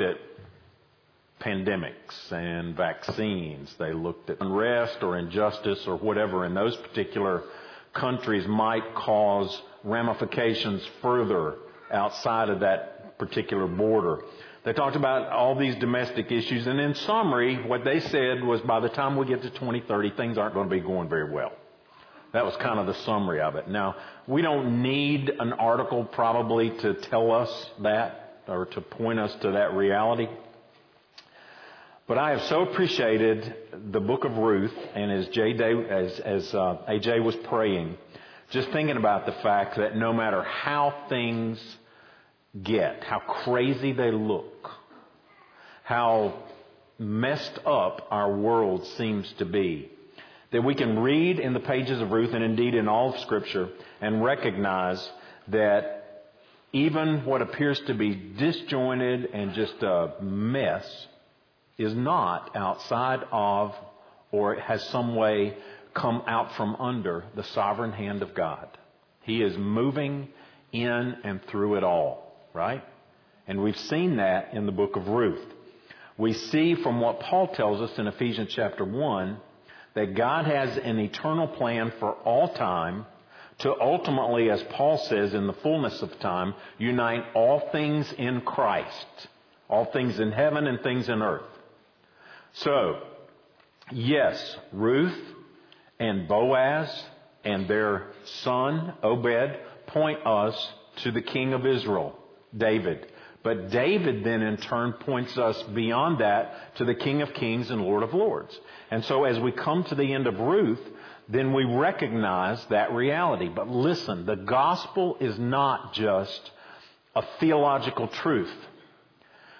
at pandemics and vaccines. They looked at unrest or injustice or whatever in those particular countries might cause ramifications further outside of that particular border. They talked about all these domestic issues, and in summary, what they said was by the time we get to 2030, things aren't going to be going very well. That was kind of the summary of it. Now, we don't need an article probably to tell us that or to point us to that reality. But I have so appreciated the book of Ruth, and as, J. Day, as, as uh, AJ was praying, just thinking about the fact that no matter how things get, how crazy they look, how messed up our world seems to be, that we can read in the pages of Ruth and indeed in all of Scripture and recognize that even what appears to be disjointed and just a mess is not outside of or has some way come out from under the sovereign hand of God. He is moving in and through it all, right? And we've seen that in the book of Ruth. We see from what Paul tells us in Ephesians chapter 1 that God has an eternal plan for all time to ultimately, as Paul says, in the fullness of time, unite all things in Christ. All things in heaven and things in earth. So, yes, Ruth and Boaz and their son, Obed, point us to the king of Israel, David. But David then in turn points us beyond that to the King of Kings and Lord of Lords. And so as we come to the end of Ruth, then we recognize that reality. But listen, the gospel is not just a theological truth.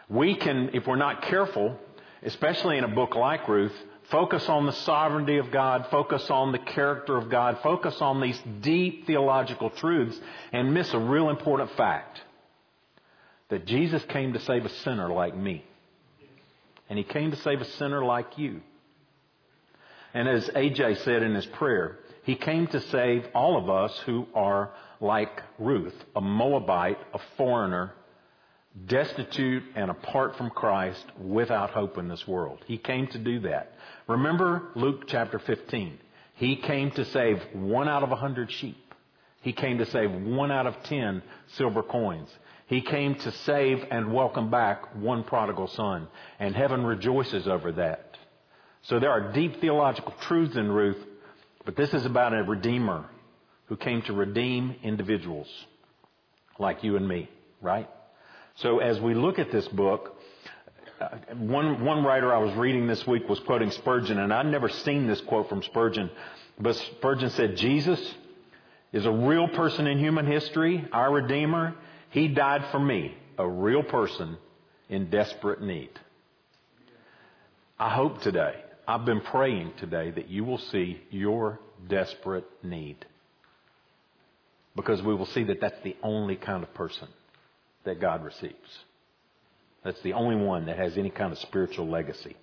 We can, if we're not careful, especially in a book like Ruth, focus on the sovereignty of God, focus on the character of God, focus on these deep theological truths, and miss a real important fact that Jesus came to save a sinner like me. And he came to save a sinner like you. And as AJ said in his prayer, he came to save all of us who are like Ruth, a Moabite, a foreigner, destitute and apart from Christ, without hope in this world. He came to do that. Remember Luke chapter 15. He came to save one out of a hundred sheep. He came to save one out of ten silver coins. He came to save and welcome back one prodigal son. And heaven rejoices over that. So there are deep theological truths in Ruth, but this is about a redeemer who came to redeem individuals like you and me, right? So as we look at this book, uh, one, one writer I was reading this week was quoting Spurgeon, and I'd never seen this quote from Spurgeon, but Spurgeon said, Jesus is a real person in human history, our Redeemer. He died for me, a real person in desperate need. I hope today, I've been praying today that you will see your desperate need. Because we will see that that's the only kind of person that God receives. That's the only one that has any kind of spiritual legacy.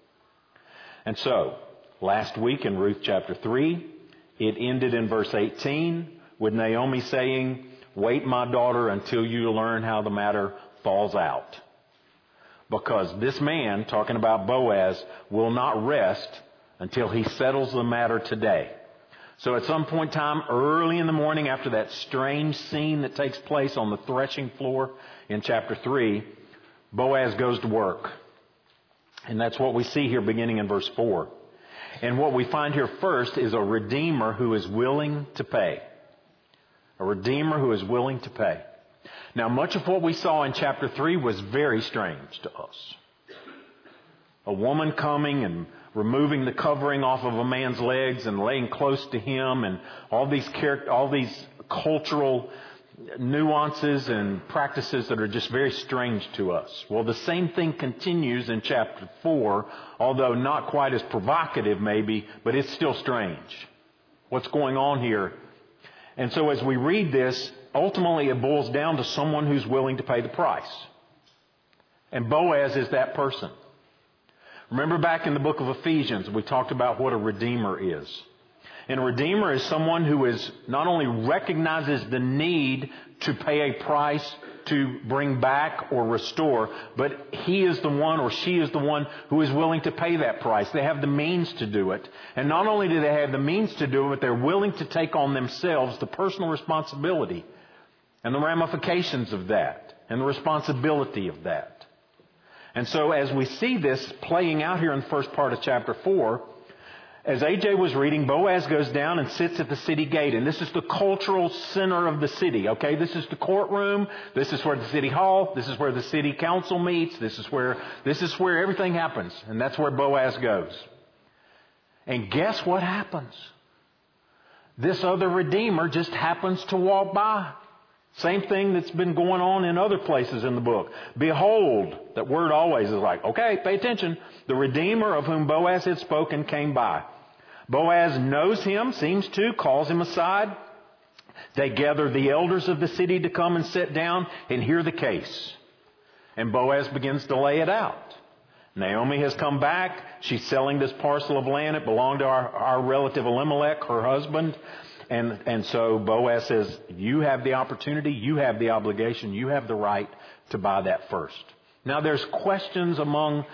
And so, last week in Ruth chapter 3, it ended in verse 18 with Naomi saying, Wait, my daughter, until you learn how the matter falls out. Because this man, talking about Boaz, will not rest until he settles the matter today. So at some point in time, early in the morning after that strange scene that takes place on the threshing floor in chapter 3, Boaz goes to work. And that's what we see here beginning in verse 4. And what we find here first is a redeemer who is willing to pay. A redeemer who is willing to pay. Now, much of what we saw in chapter 3 was very strange to us. A woman coming and removing the covering off of a man's legs and laying close to him and all these all these cultural nuances and practices that are just very strange to us. Well, the same thing continues in chapter 4, although not quite as provocative maybe, but it's still strange. What's going on here? And so as we read this, ultimately it boils down to someone who's willing to pay the price. And Boaz is that person. Remember back in the book of Ephesians, we talked about what a redeemer is. And a redeemer is someone who is not only recognizes the need to pay a price to bring back or restore, but he is the one or she is the one who is willing to pay that price. They have the means to do it. And not only do they have the means to do it, but they're willing to take on themselves the personal responsibility and the ramifications of that and the responsibility of that. And so as we see this playing out here in the first part of chapter 4, as AJ was reading, Boaz goes down and sits at the city gate. And this is the cultural center of the city, okay? This is the courtroom. This is where the city hall. This is where the city council meets. This is where, this is where everything happens. And that's where Boaz goes. And guess what happens? This other redeemer just happens to walk by. Same thing that's been going on in other places in the book. Behold, that word always is like, okay, pay attention. The Redeemer of whom Boaz had spoken came by. Boaz knows him, seems to, calls him aside. They gather the elders of the city to come and sit down and hear the case. And Boaz begins to lay it out. Naomi has come back. She's selling this parcel of land. It belonged to our, our relative Elimelech, her husband. And, and so Boaz says, you have the opportunity, you have the obligation, you have the right to buy that first. Now there's questions among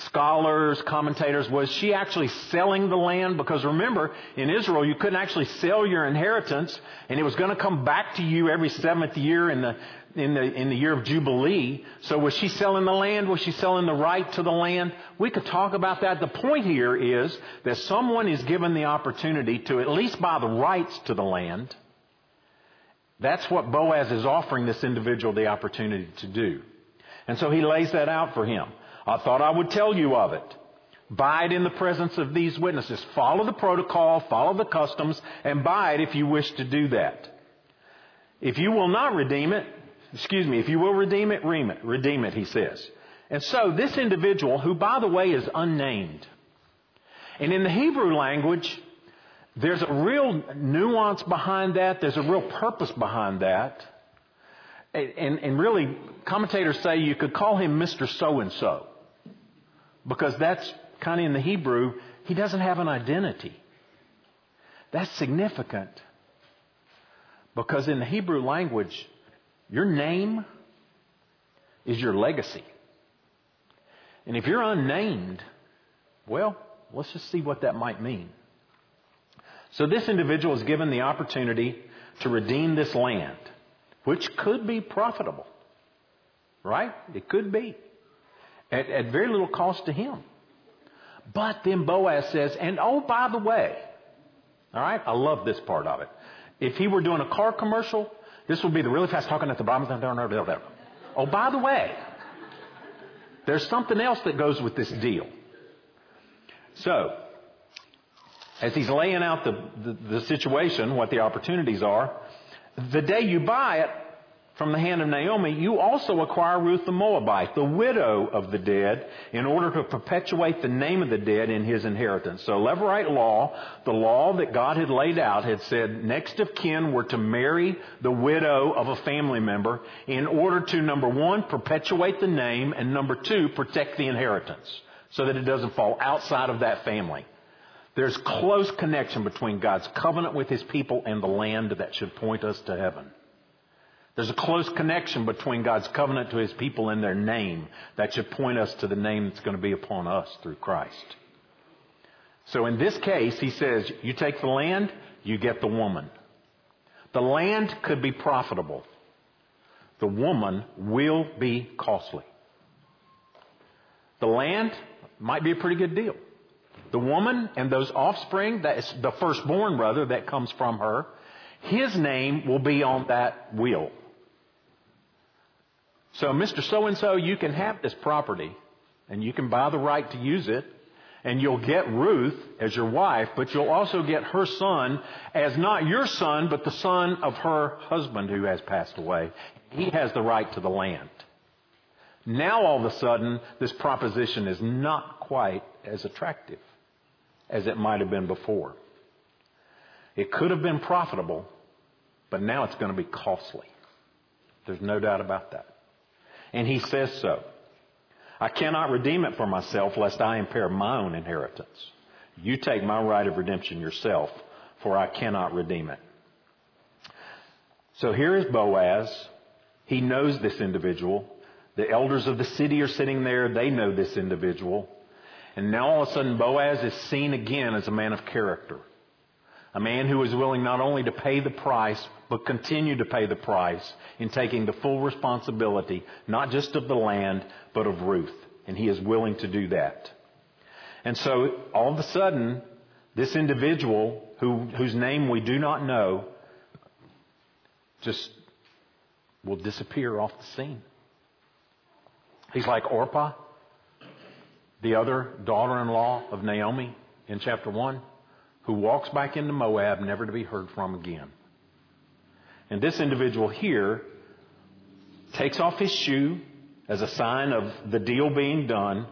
scholars, commentators, was she actually selling the land? Because remember, in Israel, you couldn't actually sell your inheritance, and it was going to come back to you every seventh year in the, in the, in the year of Jubilee. So was she selling the land? Was she selling the right to the land? We could talk about that. The point here is that someone is given the opportunity to at least buy the rights to the land. That's what Boaz is offering this individual the opportunity to do. And so he lays that out for him. I thought I would tell you of it. It in the presence of these witnesses. Follow the protocol, follow the customs, and buy it if you wish to do that. If you will not redeem it, excuse me, if you will redeem it, redeem it, redeem it, he says. And so this individual, who by the way is unnamed, and in the Hebrew language, there's a real nuance behind that, there's a real purpose behind that. And, and really, commentators say you could call him Mr. So and so because that's kind of in the Hebrew, he doesn't have an identity. That's significant because in the Hebrew language, your name is your legacy. And if you're unnamed, well, let's just see what that might mean. So this individual is given the opportunity to redeem this land, which could be profitable. Right? It could be at, at very little cost to him. But then Boaz says, and oh, by the way, all right, I love this part of it. If he were doing a car commercial, this would be the really fast talking at the bottom. Of the Oh, by the way, there's something else that goes with this deal. So, as he's laying out the, the, the situation, what the opportunities are, the day you buy it, from the hand of Naomi, you also acquire Ruth the Moabite, the widow of the dead, in order to perpetuate the name of the dead in his inheritance. So Levirate law, the law that God had laid out, had said next of kin were to marry the widow of a family member in order to, number one, perpetuate the name, and number two, protect the inheritance so that it doesn't fall outside of that family. There's close connection between God's covenant with his people and the land that should point us to heaven. There's a close connection between God's covenant to His people and their name that should point us to the name that's going to be upon us through Christ. So in this case, he says, you take the land, you get the woman. The land could be profitable. The woman will be costly. The land might be a pretty good deal. The woman and those offspring, that is the firstborn brother that comes from her, his name will be on that will. So, Mr. So and so, you can have this property and you can buy the right to use it and you'll get Ruth as your wife, but you'll also get her son as not your son, but the son of her husband who has passed away. He has the right to the land. Now all of a sudden, this proposition is not quite as attractive as it might have been before. It could have been profitable, but now it's going to be costly. There's no doubt about that. And he says so. I cannot redeem it for myself lest I impair my own inheritance. You take my right of redemption yourself, for I cannot redeem it. So here is Boaz He knows this individual. The elders of the city are sitting there. They know this individual. And now all of a sudden Boaz is seen again as a man of character. A man who is willing not only to pay the price, but continue to pay the price in taking the full responsibility, not just of the land, but of Ruth. And he is willing to do that. And so all of a sudden, this individual who, whose name we do not know just will disappear off the scene. He's like Orpah, the other daughter-in-law of Naomi in chapter 1, who walks back into Moab never to be heard from again. And this individual here takes off his shoe as a sign of the deal being done.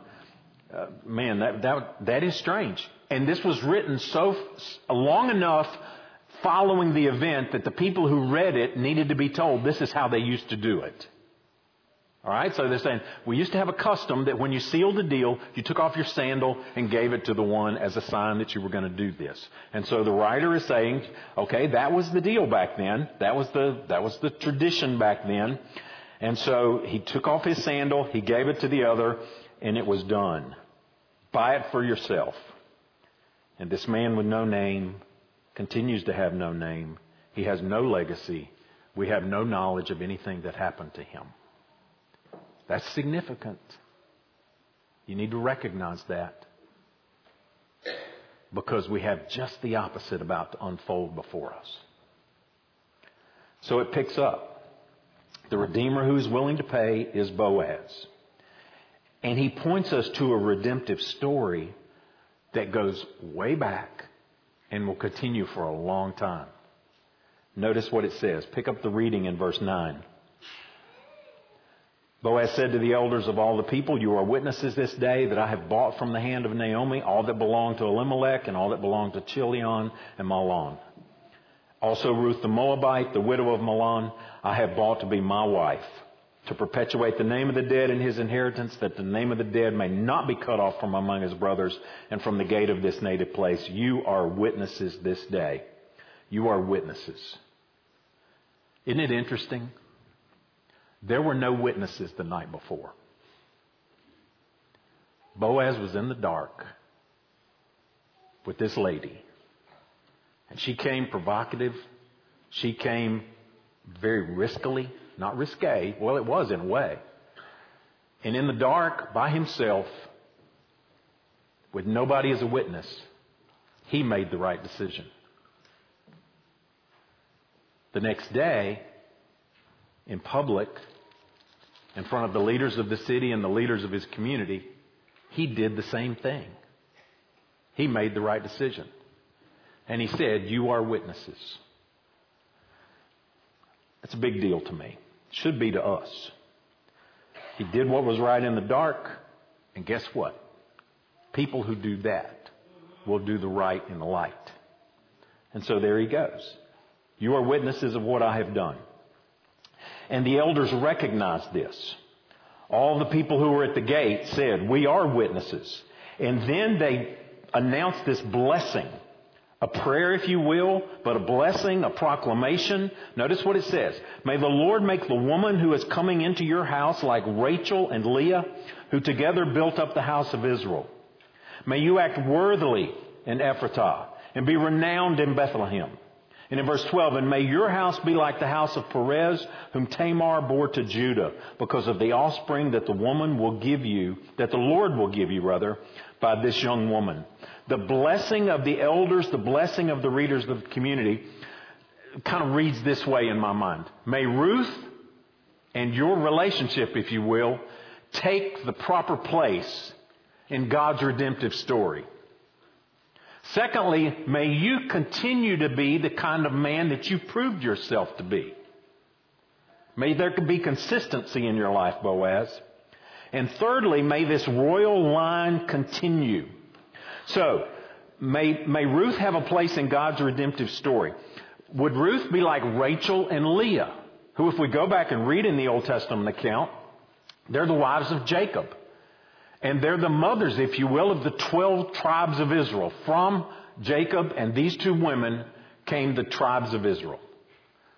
Uh, man, that, that, that is strange. And this was written so long enough following the event that the people who read it needed to be told this is how they used to do it. Alright, so they're saying, we used to have a custom that when you sealed a deal, you took off your sandal and gave it to the one as a sign that you were going to do this. And so the writer is saying, okay, that was the deal back then. That was the, that was the tradition back then. And so he took off his sandal, he gave it to the other, and it was done. Buy it for yourself. And this man with no name continues to have no name. He has no legacy. We have no knowledge of anything that happened to him. That's significant. You need to recognize that. Because we have just the opposite about to unfold before us. So it picks up. The Redeemer who is willing to pay is Boaz. And he points us to a redemptive story that goes way back and will continue for a long time. Notice what it says. Pick up the reading in verse 9. Boaz said to the elders of all the people, You are witnesses this day that I have bought from the hand of Naomi all that belonged to Elimelech and all that belonged to Chilion and Mahlon. Also Ruth the Moabite, the widow of Mahlon, I have bought to be my wife to perpetuate the name of the dead in his inheritance, that the name of the dead may not be cut off from among his brothers and from the gate of this native place. You are witnesses this day. You are witnesses. Isn't it interesting? There were no witnesses the night before. Boaz was in the dark with this lady. And she came provocative. She came very riskily. Not risque. Well, it was in a way. And in the dark, by himself, with nobody as a witness, he made the right decision. The next day, in public, in front of the leaders of the city and the leaders of his community, he did the same thing. He made the right decision. And he said, You are witnesses. That's a big deal to me. It should be to us. He did what was right in the dark, and guess what? People who do that will do the right in the light. And so there he goes. You are witnesses of what I have done. And the elders recognized this. All the people who were at the gate said, We are witnesses. And then they announced this blessing a prayer, if you will, but a blessing, a proclamation. Notice what it says. May the Lord make the woman who is coming into your house like Rachel and Leah, who together built up the house of Israel. May you act worthily in Ephratah and be renowned in Bethlehem. And in verse 12, and may your house be like the house of Perez, whom Tamar bore to Judah, because of the offspring that the woman will give you, that the Lord will give you, rather, by this young woman. The blessing of the elders, the blessing of the readers of the community, kind of reads this way in my mind. May Ruth and your relationship, if you will, take the proper place in God's redemptive story. Secondly, may you continue to be the kind of man that you proved yourself to be. May there be consistency in your life, Boaz. And thirdly, may this royal line continue. So, may, may Ruth have a place in God's redemptive story. Would Ruth be like Rachel and Leah, who, if we go back and read in the Old Testament account, they're the wives of Jacob. And they're the mothers, if you will, of the 12 tribes of Israel. From Jacob and these two women came the tribes of Israel.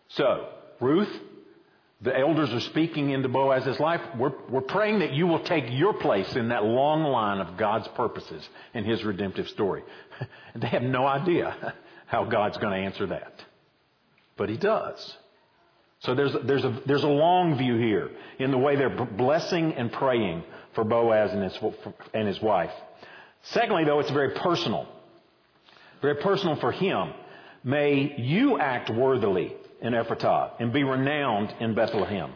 So, Ruth, the elders are speaking into Boaz's life. We're, we're praying that you will take your place in that long line of God's purposes in his redemptive story. they have no idea how God's going to answer that. But he does. So there's, there's, a, there's a long view here in the way they're blessing and praying for Boaz and his, and his wife. Secondly, though, it's very personal. Very personal for him. May you act worthily in Ephratah and be renowned in Bethlehem.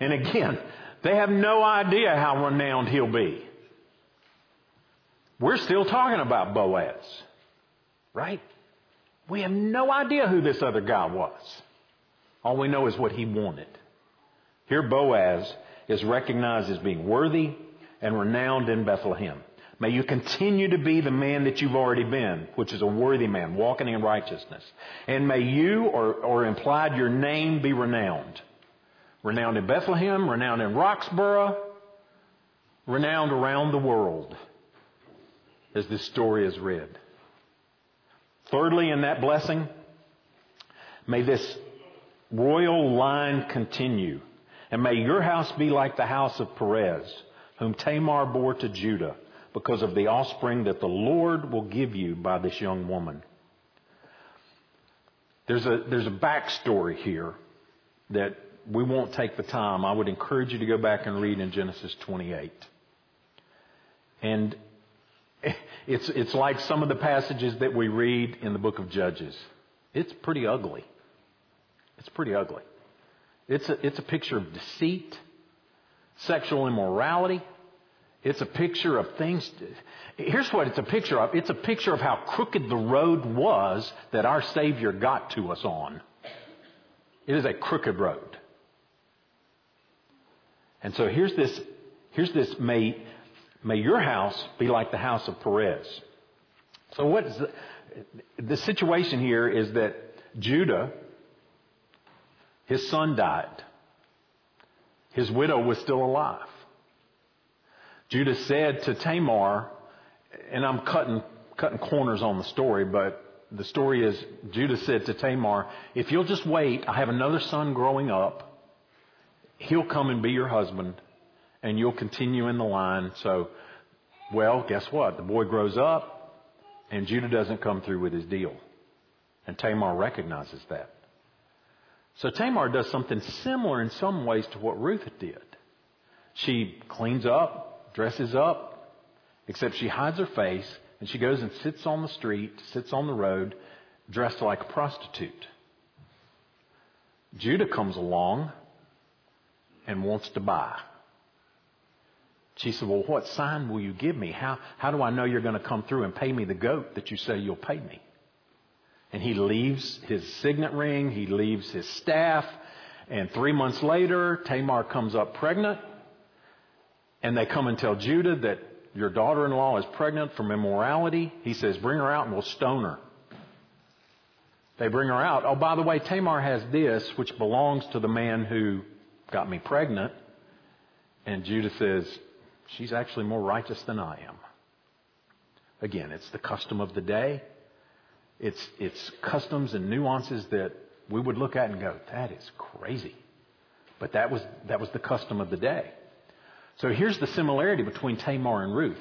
And again, they have no idea how renowned he'll be. We're still talking about Boaz, right? We have no idea who this other guy was. All we know is what he wanted. Here, Boaz is recognized as being worthy and renowned in Bethlehem. May you continue to be the man that you've already been, which is a worthy man, walking in righteousness. And may you, or, or implied your name, be renowned. Renowned in Bethlehem, renowned in Roxborough, renowned around the world, as this story is read. Thirdly, in that blessing, may this royal line continue. And may your house be like the house of Perez, whom Tamar bore to Judah because of the offspring that the Lord will give you by this young woman. There's a, there's a backstory here that we won't take the time. I would encourage you to go back and read in Genesis 28. And it's, it's like some of the passages that we read in the book of Judges. It's pretty ugly. It's pretty ugly. It's a, it's a picture of deceit, sexual immorality, it's a picture of things. Here's what it's a picture of. It's a picture of how crooked the road was that our Savior got to us on. It is a crooked road. And so here's this, here's this, may, may your house be like the house of Perez. So what is the, the situation here is that Judah, his son died. His widow was still alive. Judah said to Tamar, and I'm cutting, cutting corners on the story, but the story is Judah said to Tamar, If you'll just wait, I have another son growing up. He'll come and be your husband, and you'll continue in the line. So, well, guess what? The boy grows up, and Judah doesn't come through with his deal. And Tamar recognizes that. So Tamar does something similar in some ways to what Ruth did. She cleans up, dresses up, except she hides her face and she goes and sits on the street, sits on the road, dressed like a prostitute. Judah comes along and wants to buy. She said, Well, what sign will you give me? How, how do I know you're going to come through and pay me the goat that you say you'll pay me? And he leaves his signet ring, he leaves his staff, and three months later, Tamar comes up pregnant, and they come and tell Judah that your daughter in law is pregnant from immorality, he says, Bring her out and we'll stone her. They bring her out. Oh, by the way, Tamar has this, which belongs to the man who got me pregnant. And Judah says, She's actually more righteous than I am. Again, it's the custom of the day. It's, it's customs and nuances that we would look at and go, that is crazy. But that was, that was the custom of the day. So here's the similarity between Tamar and Ruth.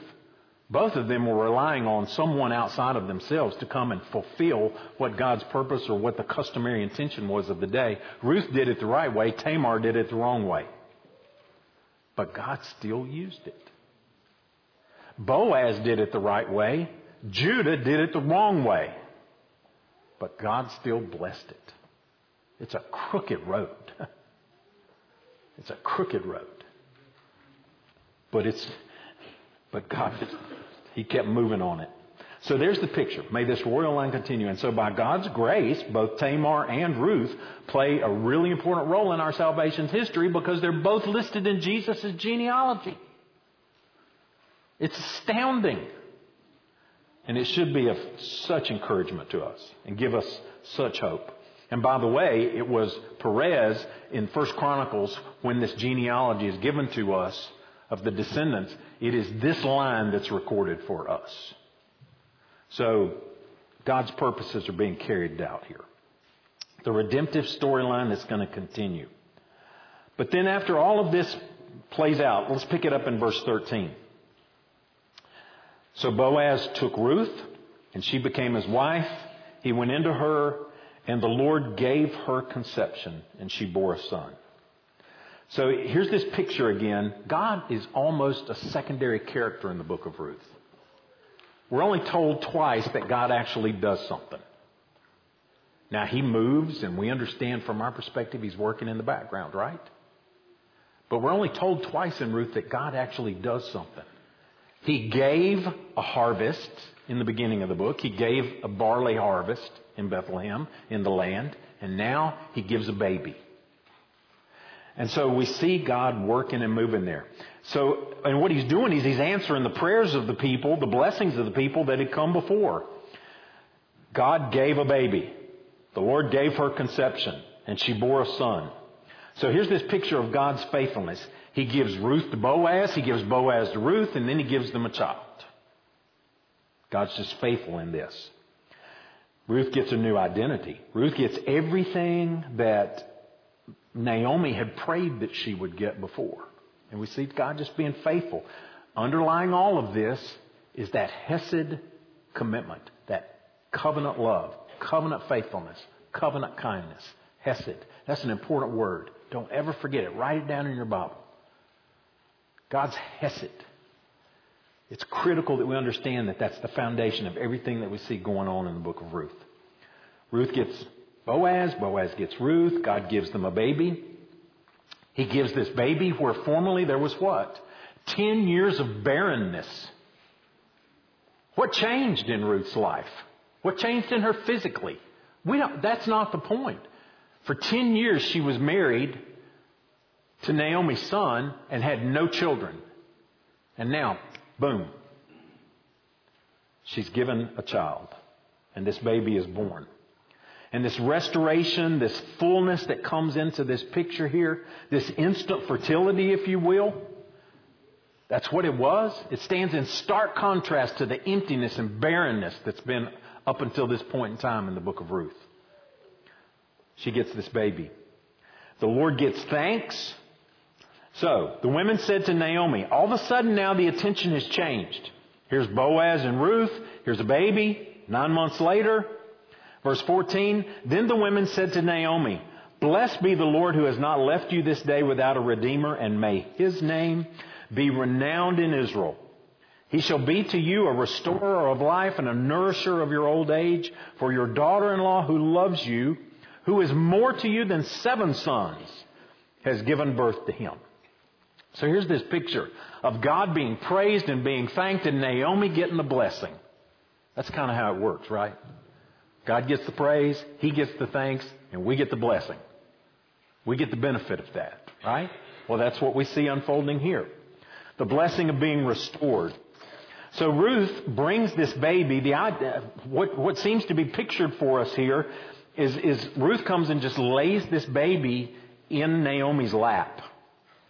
Both of them were relying on someone outside of themselves to come and fulfill what God's purpose or what the customary intention was of the day. Ruth did it the right way, Tamar did it the wrong way. But God still used it. Boaz did it the right way, Judah did it the wrong way. But God still blessed it. It's a crooked road. it's a crooked road. But it's, but God, He kept moving on it. So there's the picture. May this royal line continue. And so by God's grace, both Tamar and Ruth play a really important role in our salvation's history because they're both listed in Jesus' genealogy. It's astounding. And it should be of such encouragement to us and give us such hope. And by the way, it was Perez in First Chronicles when this genealogy is given to us of the descendants, it is this line that's recorded for us. So God's purposes are being carried out here. The redemptive storyline is going to continue. But then after all of this plays out, let's pick it up in verse 13. So Boaz took Ruth, and she became his wife. He went into her, and the Lord gave her conception, and she bore a son. So here's this picture again. God is almost a secondary character in the book of Ruth. We're only told twice that God actually does something. Now, He moves, and we understand from our perspective He's working in the background, right? But we're only told twice in Ruth that God actually does something. He gave a harvest in the beginning of the book. He gave a barley harvest in Bethlehem, in the land, and now He gives a baby. And so we see God working and moving there. So, and what He's doing is He's answering the prayers of the people, the blessings of the people that had come before. God gave a baby. The Lord gave her conception, and she bore a son. So here's this picture of God's faithfulness. He gives Ruth to Boaz, he gives Boaz to Ruth, and then he gives them a child. God's just faithful in this. Ruth gets a new identity. Ruth gets everything that Naomi had prayed that she would get before. And we see God just being faithful. Underlying all of this is that Hesed commitment, that covenant love, covenant faithfulness, covenant kindness. Hesed. That's an important word. Don't ever forget it. Write it down in your Bible. God's Hesed. It's critical that we understand that that's the foundation of everything that we see going on in the book of Ruth. Ruth gets Boaz, Boaz gets Ruth, God gives them a baby. He gives this baby where formerly there was what? Ten years of barrenness. What changed in Ruth's life? What changed in her physically? We don't, that's not the point. For 10 years, she was married to Naomi's son and had no children. And now, boom, she's given a child. And this baby is born. And this restoration, this fullness that comes into this picture here, this instant fertility, if you will, that's what it was. It stands in stark contrast to the emptiness and barrenness that's been up until this point in time in the book of Ruth. She gets this baby. The Lord gets thanks. So, the women said to Naomi, all of a sudden now the attention has changed. Here's Boaz and Ruth. Here's a baby. Nine months later, verse 14, then the women said to Naomi, Blessed be the Lord who has not left you this day without a redeemer, and may his name be renowned in Israel. He shall be to you a restorer of life and a nourisher of your old age. For your daughter in law who loves you, who is more to you than seven sons, has given birth to him. So here's this picture of God being praised and being thanked, and Naomi getting the blessing. That's kind of how it works, right? God gets the praise, He gets the thanks, and we get the blessing. We get the benefit of that, right? Well, that's what we see unfolding here. The blessing of being restored. So Ruth brings this baby. The what what seems to be pictured for us here is, is Ruth comes and just lays this baby in Naomi's lap,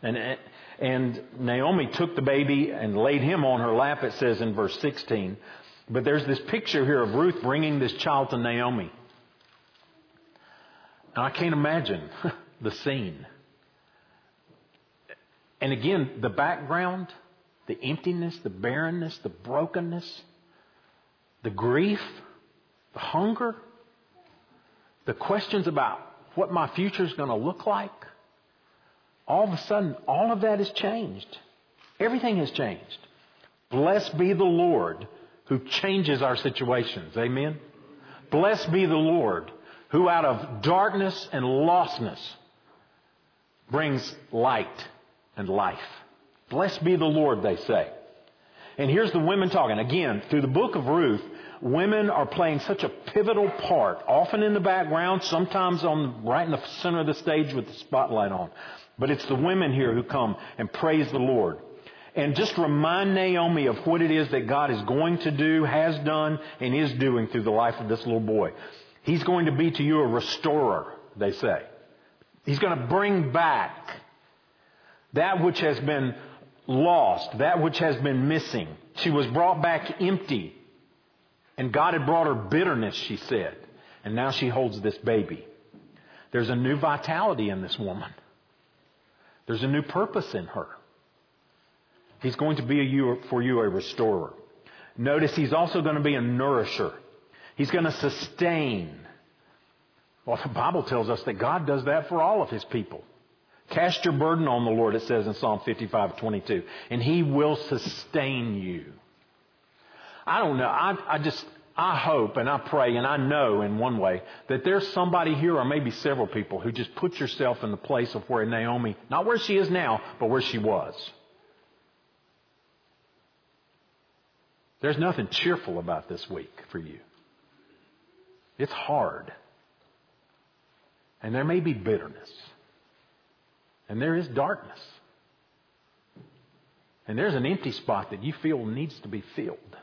and and Naomi took the baby and laid him on her lap. It says in verse sixteen. But there's this picture here of Ruth bringing this child to Naomi. Now I can't imagine the scene. And again, the background the emptiness, the barrenness, the brokenness, the grief, the hunger, the questions about what my future is going to look like, all of a sudden, all of that has changed. Everything has changed. Blessed be the Lord who changes our situations. Amen? Blessed be the Lord who out of darkness and lostness brings light and life. Blessed be the Lord, they say. And here's the women talking. Again, through the book of Ruth, women are playing such a pivotal part, often in the background, sometimes on right in the center of the stage with the spotlight on. But it's the women here who come and praise the Lord. And just remind Naomi of what it is that God is going to do, has done, and is doing through the life of this little boy. He's going to be to you a restorer, they say. He's going to bring back that which has been lost, that which has been missing. She was brought back empty. And God had brought her bitterness, she said. And now she holds this baby. There's a new vitality in this woman. There's a new purpose in her. He's going to be you, for you a restorer. Notice he's also going to be a nourisher. He's going to sustain. Well, the Bible tells us that God does that for all of his people. Cast your burden on the Lord, it says in Psalm 55, 22, and he will sustain you. I don't know. I, I just, I hope and I pray and I know in one way that there's somebody here or maybe several people who just put yourself in the place of where Naomi, not where she is now, but where she was. There's nothing cheerful about this week for you. It's hard. And there may be bitterness. And there is darkness. And there's an empty spot that you feel needs to be filled.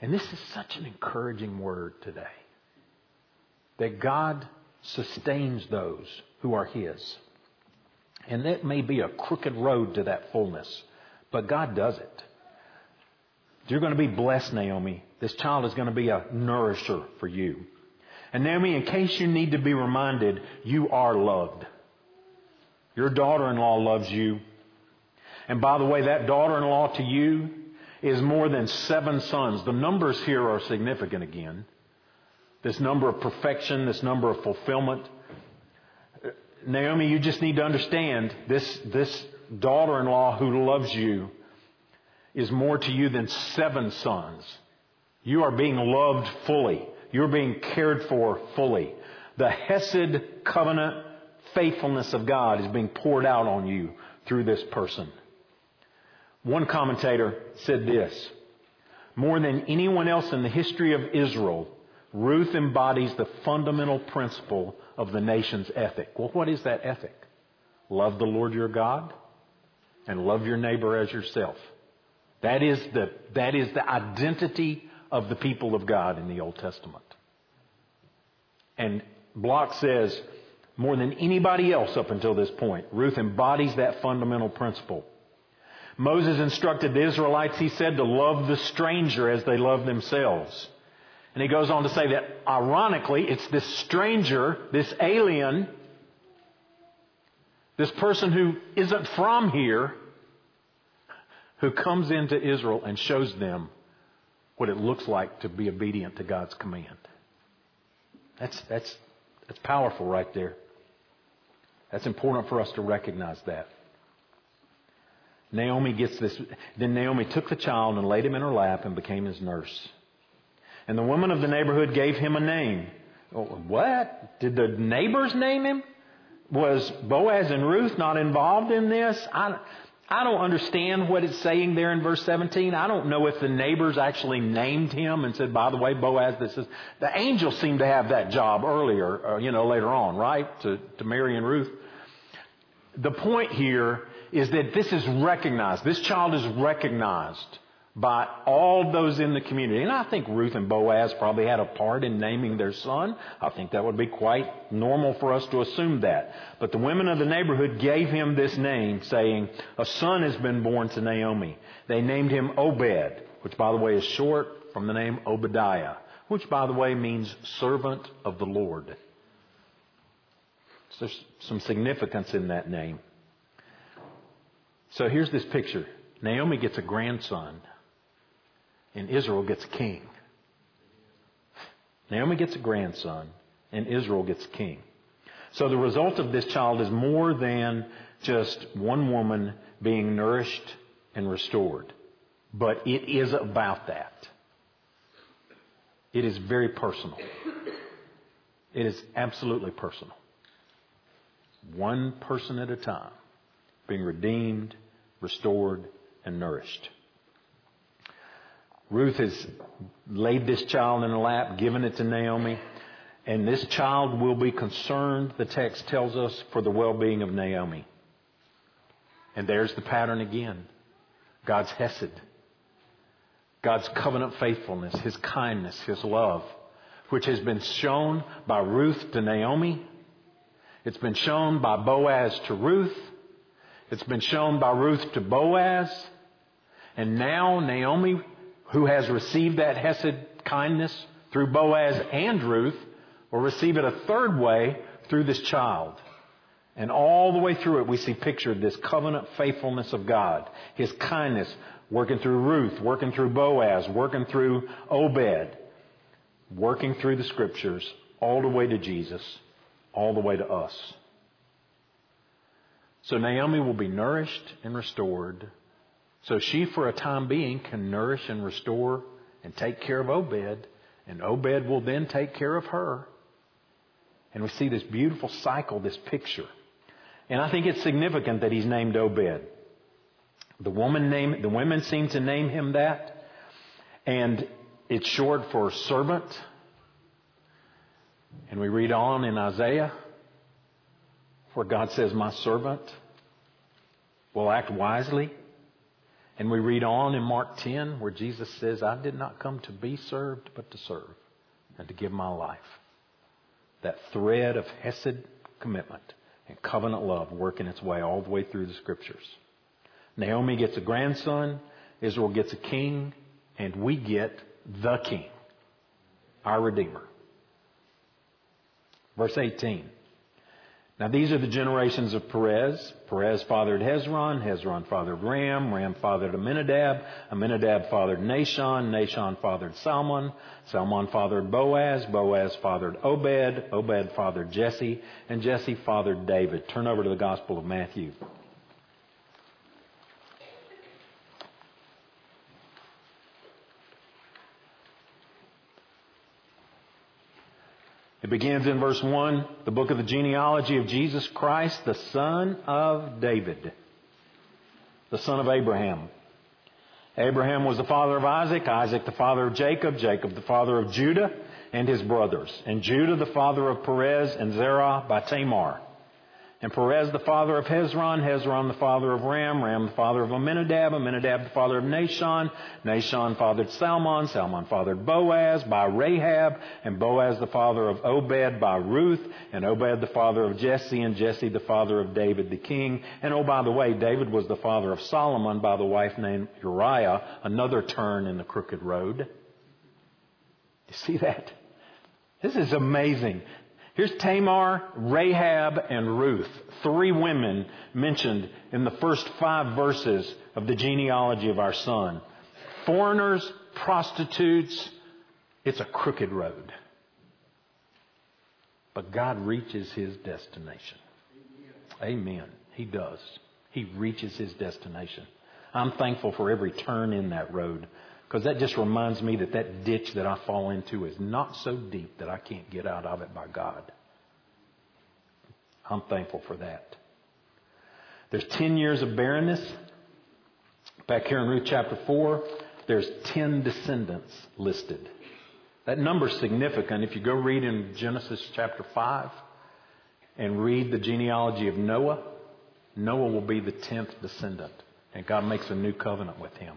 And this is such an encouraging word today. That God sustains those who are His. And that may be a crooked road to that fullness, but God does it. You're going to be blessed, Naomi. This child is going to be a nourisher for you. And Naomi, in case you need to be reminded, you are loved. Your daughter-in-law loves you. And by the way, that daughter-in-law to you is more than seven sons. The numbers here are significant again. This number of perfection, this number of fulfillment. Naomi, you just need to understand this, this daughter-in-law who loves you is more to you than seven sons. You are being loved fully. You're being cared for fully. The Hesed covenant faithfulness of God is being poured out on you through this person. One commentator said this More than anyone else in the history of Israel, Ruth embodies the fundamental principle of the nation's ethic. Well, what is that ethic? Love the Lord your God and love your neighbor as yourself. That is the, that is the identity of the people of God in the Old Testament. And Block says, more than anybody else up until this point, Ruth embodies that fundamental principle. Moses instructed the Israelites, he said, to love the stranger as they love themselves. And he goes on to say that ironically, it's this stranger, this alien, this person who isn't from here, who comes into Israel and shows them what it looks like to be obedient to God's command. That's, that's, that's powerful right there. That's important for us to recognize that. Naomi gets this. Then Naomi took the child and laid him in her lap and became his nurse. And the woman of the neighborhood gave him a name. Oh, what? Did the neighbors name him? Was Boaz and Ruth not involved in this? I, I don't understand what it's saying there in verse 17. I don't know if the neighbors actually named him and said, by the way, Boaz, this is, the angels seem to have that job earlier, uh, you know, later on, right? To, to Mary and Ruth. The point here is that this is recognized. This child is recognized by all those in the community. And I think Ruth and Boaz probably had a part in naming their son. I think that would be quite normal for us to assume that. But the women of the neighborhood gave him this name, saying, A son has been born to Naomi. They named him Obed, which by the way is short from the name Obadiah, which by the way means servant of the Lord. So there's some significance in that name. So here's this picture. Naomi gets a grandson and Israel gets a king. Naomi gets a grandson, and Israel gets a king. So the result of this child is more than just one woman being nourished and restored. But it is about that. It is very personal. It is absolutely personal. One person at a time being redeemed, restored, and nourished. Ruth has laid this child in her lap, given it to Naomi, and this child will be concerned, the text tells us, for the well-being of Naomi. And there's the pattern again. God's Hesed. God's covenant faithfulness, His kindness, His love, which has been shown by Ruth to Naomi. It's been shown by Boaz to Ruth. It's been shown by Ruth to Boaz. And now Naomi who has received that Hesed kindness through Boaz and Ruth will receive it a third way through this child. And all the way through it, we see pictured this covenant faithfulness of God, His kindness, working through Ruth, working through Boaz, working through Obed, working through the scriptures, all the way to Jesus, all the way to us. So Naomi will be nourished and restored. So she, for a time being, can nourish and restore and take care of Obed, and Obed will then take care of her. And we see this beautiful cycle, this picture. And I think it's significant that he's named Obed. The woman name, the women seem to name him that. And it's short for servant. And we read on in Isaiah where God says, My servant will act wisely. And we read on in Mark 10 where Jesus says, I did not come to be served, but to serve and to give my life. That thread of Hesed commitment and covenant love working its way all the way through the scriptures. Naomi gets a grandson, Israel gets a king, and we get the king, our Redeemer. Verse 18. Now these are the generations of Perez. Perez fathered Hezron, Hezron fathered Ram, Ram fathered Amminadab, Amminadab fathered Nahshon, Nahshon fathered Salmon, Salmon fathered Boaz, Boaz fathered Obed, Obed fathered Jesse, and Jesse fathered David. Turn over to the Gospel of Matthew. It begins in verse 1, the book of the genealogy of Jesus Christ, the son of David, the son of Abraham. Abraham was the father of Isaac, Isaac the father of Jacob, Jacob the father of Judah and his brothers, and Judah the father of Perez and Zerah by Tamar. And Perez the father of Hezron, Hezron the father of Ram, Ram the father of Amminadab, Amminadab the father of Nahshon, Nahshon fathered Salmon, Salmon fathered Boaz by Rahab, and Boaz the father of Obed by Ruth, and Obed the father of Jesse, and Jesse the father of David the king. And oh, by the way, David was the father of Solomon by the wife named Uriah, another turn in the crooked road. You see that? This is amazing. Here's Tamar, Rahab, and Ruth, three women mentioned in the first five verses of the genealogy of our son. Foreigners, prostitutes, it's a crooked road. But God reaches his destination. Amen. He does. He reaches his destination. I'm thankful for every turn in that road because that just reminds me that that ditch that I fall into is not so deep that I can't get out of it by God. I'm thankful for that. There's 10 years of barrenness. Back here in Ruth chapter 4, there's 10 descendants listed. That number's significant. If you go read in Genesis chapter 5 and read the genealogy of Noah, Noah will be the 10th descendant. And God makes a new covenant with him.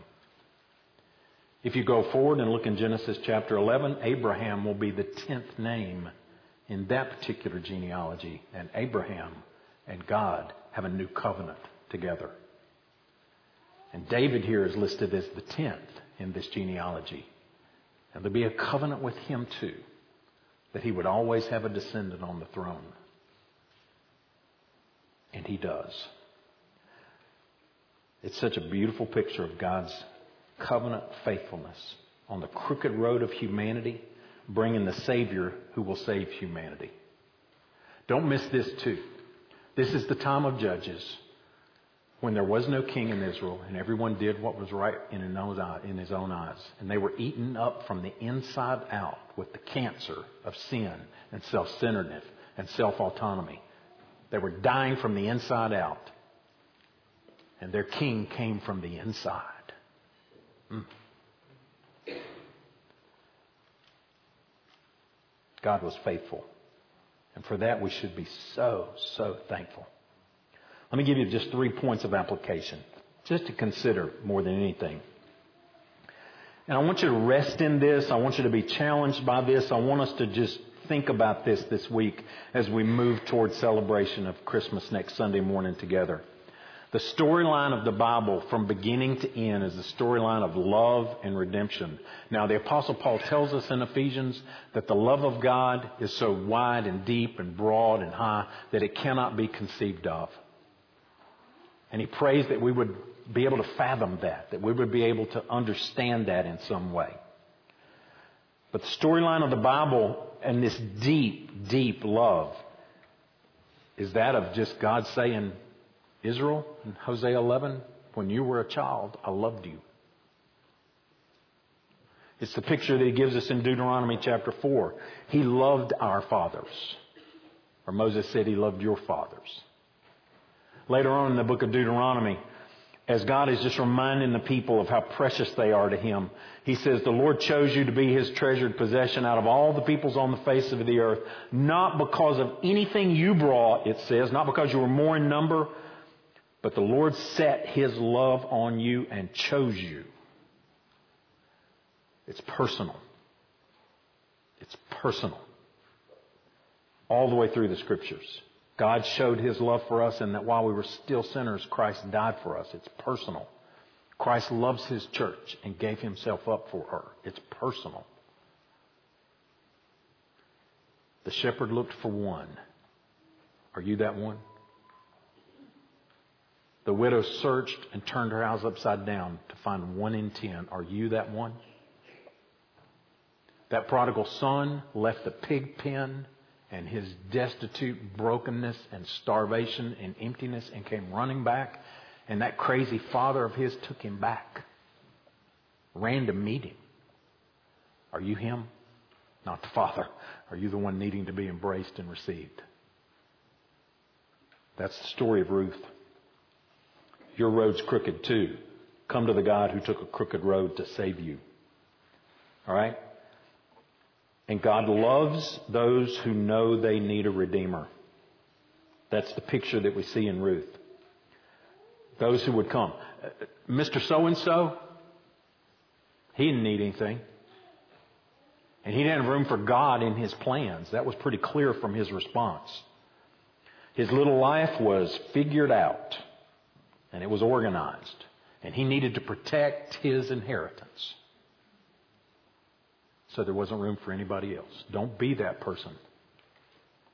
If you go forward and look in Genesis chapter 11, Abraham will be the tenth name in that particular genealogy. And Abraham and God have a new covenant together. And David here is listed as the tenth in this genealogy. And there'll be a covenant with him too, that he would always have a descendant on the throne. And he does. It's such a beautiful picture of God's covenant faithfulness on the crooked road of humanity, bringing the Savior who will save humanity. Don't miss this too. This is the time of Judges when there was no king in Israel and everyone did what was right in his own eyes. And they were eaten up from the inside out with the cancer of sin and self-centeredness and self-autonomy. They were dying from the inside out. And their king came from the inside. God was faithful. And for that, we should be so, so thankful. Let me give you just three points of application, just to consider more than anything. And I want you to rest in this. I want you to be challenged by this. I want us to just think about this this week as we move towards celebration of Christmas next Sunday morning together. The storyline of the Bible from beginning to end is the storyline of love and redemption. Now, the Apostle Paul tells us in Ephesians that the love of God is so wide and deep and broad and high that it cannot be conceived of. And he prays that we would be able to fathom that, that we would be able to understand that in some way. But the storyline of the Bible and this deep, deep love is that of just God saying, Israel, in Hosea 11, when you were a child, I loved you. It's the picture that he gives us in Deuteronomy chapter 4. He loved our fathers. Or Moses said he loved your fathers. Later on in the book of Deuteronomy, as God is just reminding the people of how precious they are to Him. He says, The Lord chose you to be His treasured possession out of all the peoples on the face of the earth, not because of anything you brought, it says, not because you were more in number, but the Lord set His love on you and chose you. It's personal. It's personal. All the way through the scriptures. God showed His love for us and that while we were still sinners, Christ died for us. It's personal. Christ loves His church and gave Himself up for her. It's personal. The shepherd looked for one. Are you that one? The widow searched and turned her house upside down to find one in ten. Are you that one? That prodigal son left the pig pen and his destitute brokenness and starvation and emptiness and came running back. And that crazy father of his took him back, ran to meet him. Are you him? Not the father. Are you the one needing to be embraced and received? That's the story of Ruth. Your road's crooked too. Come to the God who took a crooked road to save you. All right? And God loves those who know they need a redeemer. That's the picture that we see in Ruth. Those who would come. Uh, Mr. So and so, he didn't need anything. And he didn't have room for God in his plans. That was pretty clear from his response. His little life was figured out and it was organized. And he needed to protect his inheritance. So there wasn't room for anybody else. Don't be that person.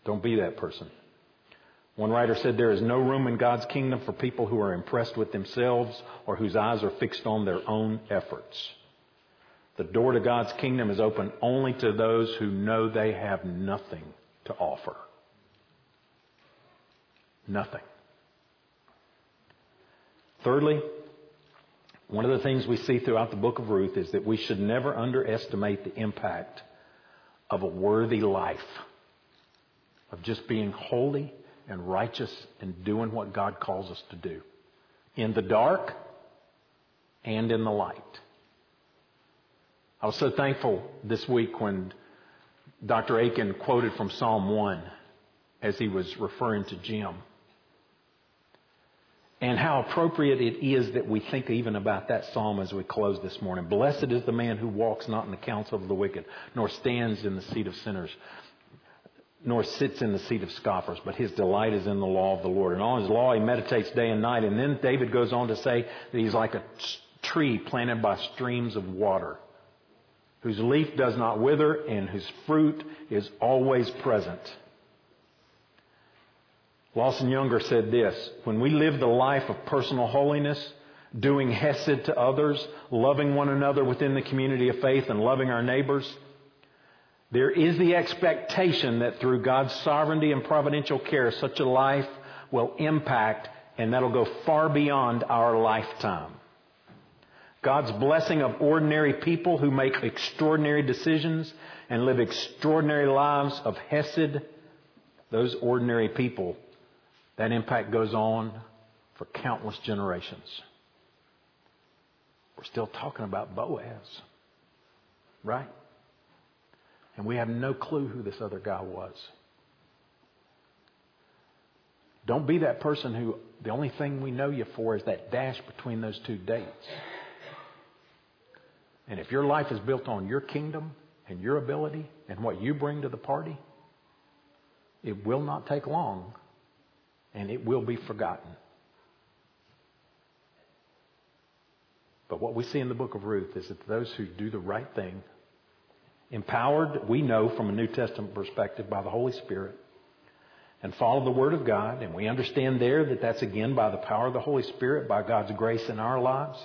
Don't be that person. One writer said there is no room in God's kingdom for people who are impressed with themselves or whose eyes are fixed on their own efforts. The door to God's kingdom is open only to those who know they have nothing to offer. Nothing. Thirdly, one of the things we see throughout the book of Ruth is that we should never underestimate the impact of a worthy life, of just being holy and righteous and doing what God calls us to do in the dark and in the light. I was so thankful this week when Dr. Aiken quoted from Psalm 1 as he was referring to Jim and how appropriate it is that we think even about that psalm as we close this morning. Blessed is the man who walks not in the counsel of the wicked, nor stands in the seat of sinners, nor sits in the seat of scoffers, but his delight is in the law of the Lord. And on his law he meditates day and night. And then David goes on to say that he's like a tree planted by streams of water, whose leaf does not wither and whose fruit is always present. Lawson Younger said this When we live the life of personal holiness, doing hesed to others, loving one another within the community of faith, and loving our neighbors, there is the expectation that through God's sovereignty and providential care, such a life will impact and that'll go far beyond our lifetime. God's blessing of ordinary people who make extraordinary decisions and live extraordinary lives of Hesed, those ordinary people that impact goes on for countless generations. We're still talking about Boaz, right? And we have no clue who this other guy was. Don't be that person who the only thing we know you for is that dash between those two dates. And if your life is built on your kingdom and your ability and what you bring to the party, it will not take long and it will be forgotten. But what we see in the book of Ruth is that those who do the right thing, empowered, we know from a New Testament perspective, by the Holy Spirit, and follow the Word of God, and we understand there that that's again by the power of the Holy Spirit, by God's grace in our lives.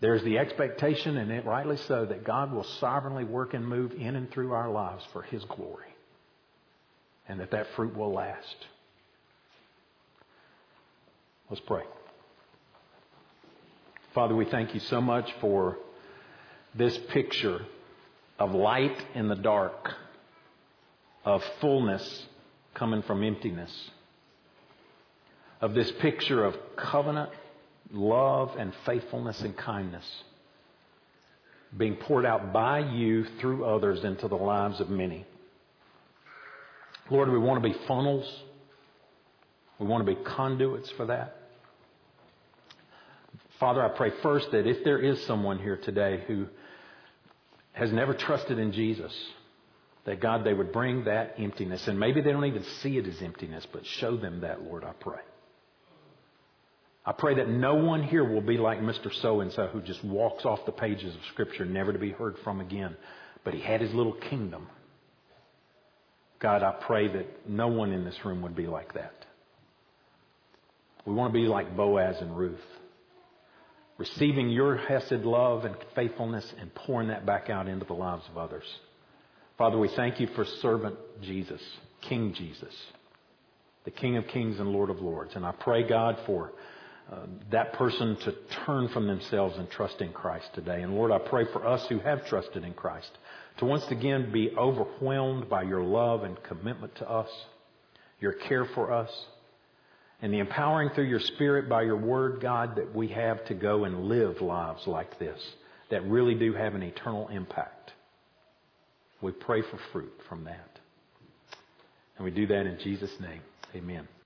There's the expectation, and it rightly so, that God will sovereignly work and move in and through our lives for His glory, and that that fruit will last. Let's pray. Father, we thank you so much for this picture of light in the dark, of fullness coming from emptiness, of this picture of covenant, love, and faithfulness and kindness being poured out by you through others into the lives of many. Lord, we want to be funnels. We want to be conduits for that. Father, I pray first that if there is someone here today who has never trusted in Jesus, that God, they would bring that emptiness. And maybe they don't even see it as emptiness, but show them that, Lord, I pray. I pray that no one here will be like Mr. So and so who just walks off the pages of Scripture, never to be heard from again. But he had his little kingdom. God, I pray that no one in this room would be like that. We want to be like Boaz and Ruth receiving your Hesed love and faithfulness and pouring that back out into the lives of others. Father, we thank you for servant Jesus, King Jesus, the King of kings and Lord of lords. And I pray, God, for uh, that person to turn from themselves and trust in Christ today. And Lord, I pray for us who have trusted in Christ to once again be overwhelmed by your love and commitment to us, your care for us and the empowering through your Spirit by your Word, God, that we have to go and live lives like this that really do have an eternal impact. We pray for fruit from that. And we do that in Jesus' name. Amen.